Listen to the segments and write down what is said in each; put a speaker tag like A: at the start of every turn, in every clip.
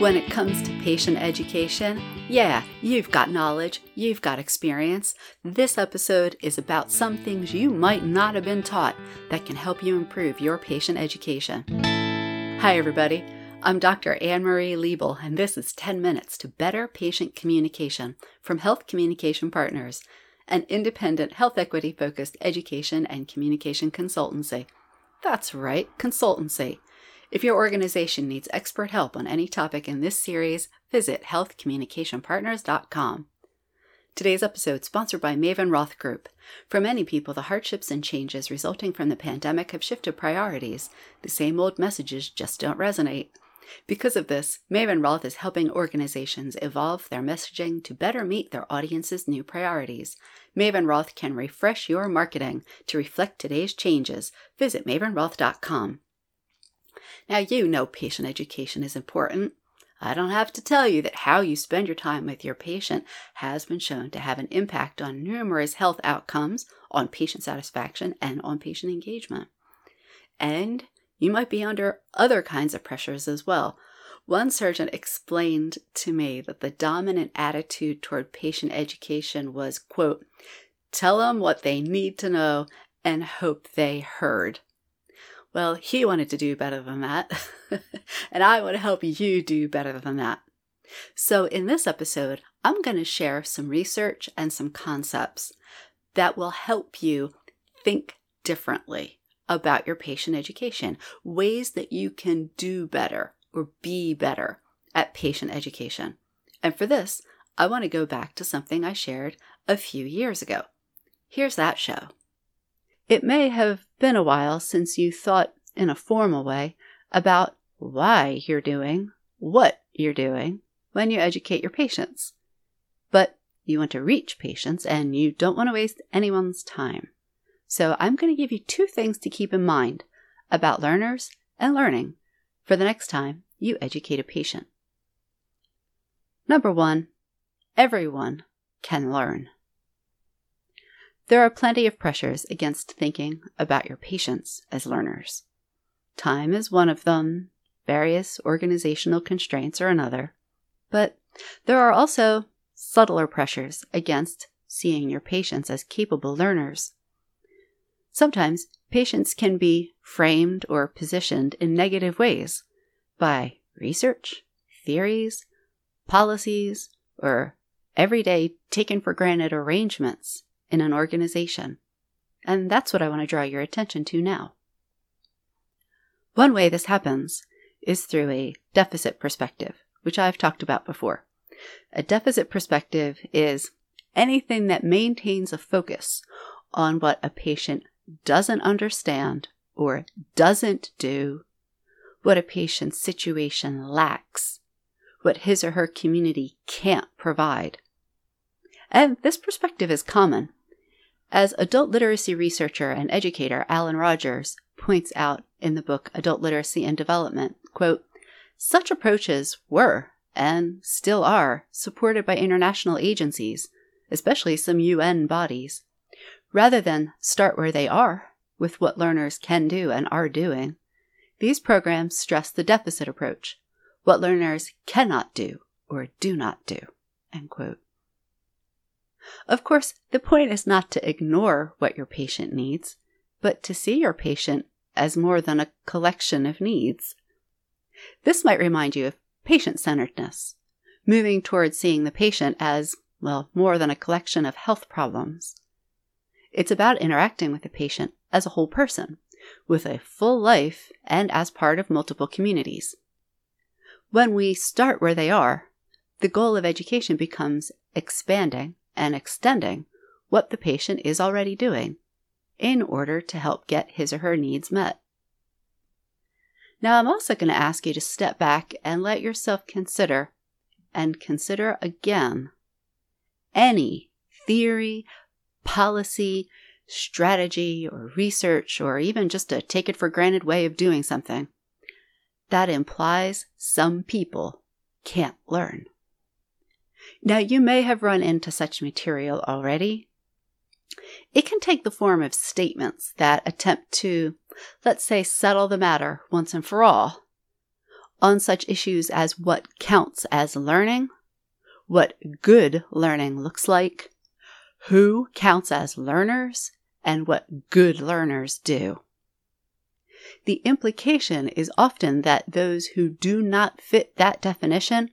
A: When it comes to patient education, yeah, you've got knowledge, you've got experience. This episode is about some things you might not have been taught that can help you improve your patient education. Hi, everybody. I'm Dr. Anne Marie Liebel, and this is 10 Minutes to Better Patient Communication from Health Communication Partners, an independent health equity focused education and communication consultancy. That's right, consultancy. If your organization needs expert help on any topic in this series, visit healthcommunicationpartners.com. Today's episode is sponsored by Maven Roth Group. For many people, the hardships and changes resulting from the pandemic have shifted priorities. The same old messages just don't resonate. Because of this, Maven Roth is helping organizations evolve their messaging to better meet their audience's new priorities. Maven Roth can refresh your marketing to reflect today's changes. Visit mavenroth.com. Now, you know patient education is important. I don't have to tell you that how you spend your time with your patient has been shown to have an impact on numerous health outcomes, on patient satisfaction, and on patient engagement. And you might be under other kinds of pressures as well. One surgeon explained to me that the dominant attitude toward patient education was, quote, tell them what they need to know and hope they heard. Well, he wanted to do better than that, and I want to help you do better than that. So, in this episode, I'm going to share some research and some concepts that will help you think differently about your patient education, ways that you can do better or be better at patient education. And for this, I want to go back to something I shared a few years ago. Here's that show. It may have been a while since you thought in a formal way about why you're doing what you're doing when you educate your patients. But you want to reach patients and you don't want to waste anyone's time. So I'm going to give you two things to keep in mind about learners and learning for the next time you educate a patient. Number one, everyone can learn. There are plenty of pressures against thinking about your patients as learners. Time is one of them, various organizational constraints are another, but there are also subtler pressures against seeing your patients as capable learners. Sometimes patients can be framed or positioned in negative ways by research, theories, policies, or everyday taken for granted arrangements in an organization. And that's what I want to draw your attention to now. One way this happens is through a deficit perspective, which I've talked about before. A deficit perspective is anything that maintains a focus on what a patient doesn't understand or doesn't do, what a patient's situation lacks, what his or her community can't provide. And this perspective is common. As adult literacy researcher and educator Alan Rogers points out in the book Adult Literacy and Development, quote, such approaches were and still are supported by international agencies, especially some UN bodies. Rather than start where they are with what learners can do and are doing, these programs stress the deficit approach, what learners cannot do or do not do. Of course, the point is not to ignore what your patient needs, but to see your patient as more than a collection of needs. This might remind you of patient centeredness, moving towards seeing the patient as, well, more than a collection of health problems. It's about interacting with the patient as a whole person, with a full life and as part of multiple communities. When we start where they are, the goal of education becomes expanding and extending what the patient is already doing in order to help get his or her needs met. Now, I'm also going to ask you to step back and let yourself consider and consider again any theory, policy, strategy, or research, or even just a take it for granted way of doing something that implies some people can't learn. Now, you may have run into such material already, It can take the form of statements that attempt to, let's say, settle the matter once and for all on such issues as what counts as learning, what good learning looks like, who counts as learners, and what good learners do. The implication is often that those who do not fit that definition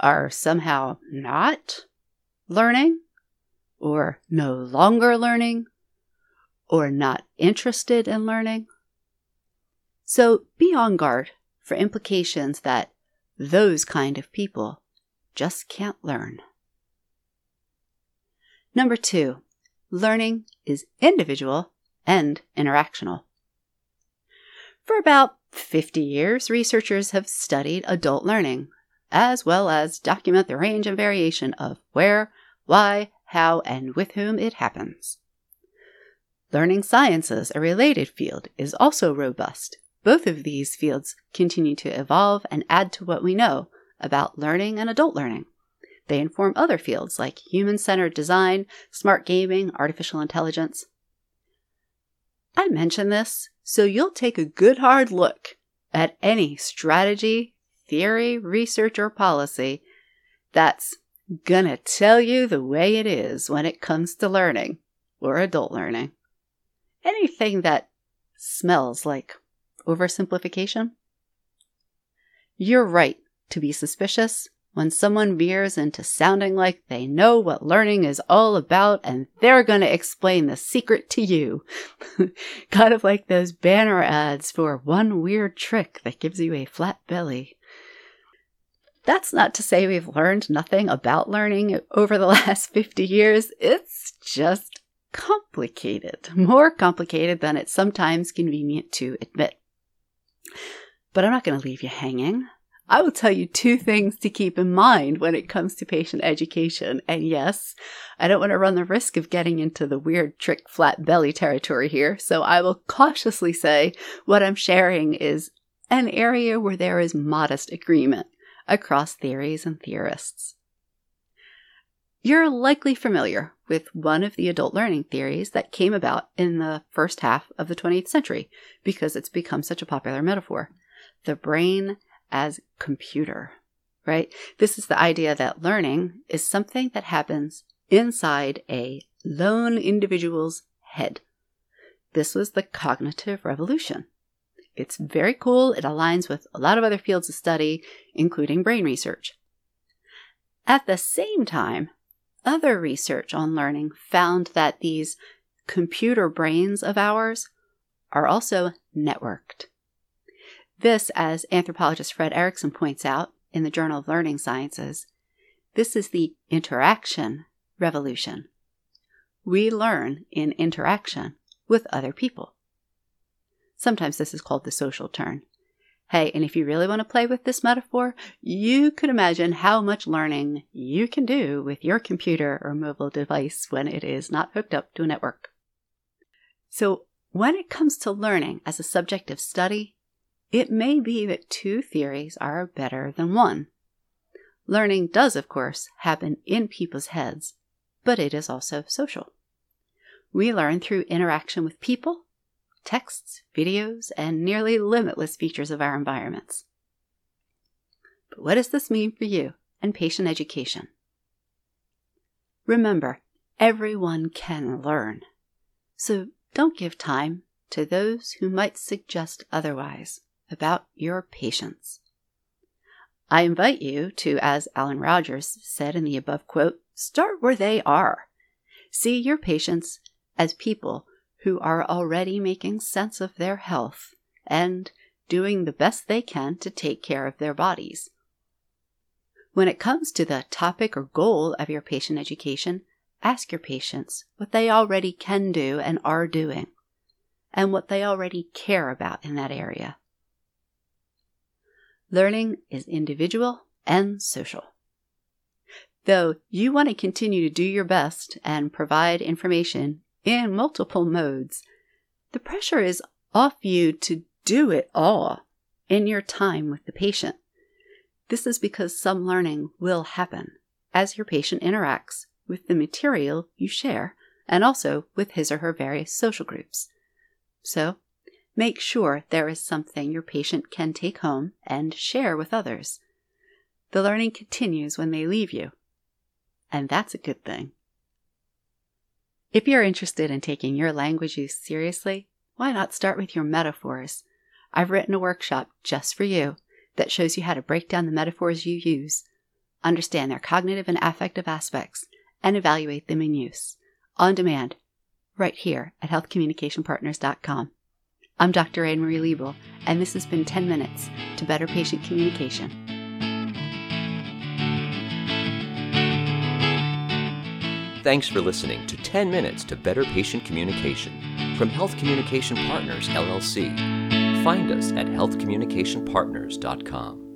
A: are somehow not learning, or no longer learning, or not interested in learning. So be on guard for implications that those kind of people just can't learn. Number two, learning is individual and interactional. For about 50 years, researchers have studied adult learning, as well as document the range and variation of where, why, how, and with whom it happens. Learning sciences, a related field, is also robust. Both of these fields continue to evolve and add to what we know about learning and adult learning. They inform other fields like human centered design, smart gaming, artificial intelligence. I mention this so you'll take a good hard look at any strategy, theory, research, or policy that's gonna tell you the way it is when it comes to learning or adult learning. Anything that smells like oversimplification? You're right to be suspicious when someone veers into sounding like they know what learning is all about and they're going to explain the secret to you. kind of like those banner ads for one weird trick that gives you a flat belly. That's not to say we've learned nothing about learning over the last 50 years. It's just complicated, more complicated than it's sometimes convenient to admit. But I'm not going to leave you hanging. I will tell you two things to keep in mind when it comes to patient education. And yes, I don't want to run the risk of getting into the weird trick flat belly territory here, so I will cautiously say what I'm sharing is an area where there is modest agreement across theories and theorists. You're likely familiar with one of the adult learning theories that came about in the first half of the 20th century because it's become such a popular metaphor the brain as computer, right? This is the idea that learning is something that happens inside a lone individual's head. This was the cognitive revolution. It's very cool. It aligns with a lot of other fields of study, including brain research. At the same time, other research on learning found that these computer brains of ours are also networked. This, as anthropologist Fred Erickson points out in the Journal of Learning Sciences, this is the interaction revolution. We learn in interaction with other people. Sometimes this is called the social turn. Hey, and if you really want to play with this metaphor, you could imagine how much learning you can do with your computer or mobile device when it is not hooked up to a network. So, when it comes to learning as a subject of study, it may be that two theories are better than one. Learning does, of course, happen in people's heads, but it is also social. We learn through interaction with people, texts, videos, and nearly limitless features of our environments. But what does this mean for you and patient education? Remember, everyone can learn. So don't give time to those who might suggest otherwise about your patients. I invite you to, as Alan Rogers said in the above quote, start where they are. See your patients as people who are already making sense of their health and doing the best they can to take care of their bodies. When it comes to the topic or goal of your patient education, ask your patients what they already can do and are doing, and what they already care about in that area. Learning is individual and social. Though you want to continue to do your best and provide information in multiple modes, the pressure is off you to do it all in your time with the patient. This is because some learning will happen as your patient interacts with the material you share and also with his or her various social groups. So, make sure there is something your patient can take home and share with others. The learning continues when they leave you, and that's a good thing. If you're interested in taking your language use seriously, why not start with your metaphors? I've written a workshop just for you that shows you how to break down the metaphors you use, understand their cognitive and affective aspects, and evaluate them in use on demand right here at healthcommunicationpartners.com. I'm Dr. Anne Marie Liebel, and this has been 10 Minutes to Better Patient Communication.
B: Thanks for listening to 10 Minutes to Better Patient Communication from Health Communication Partners, LLC. Find us at healthcommunicationpartners.com.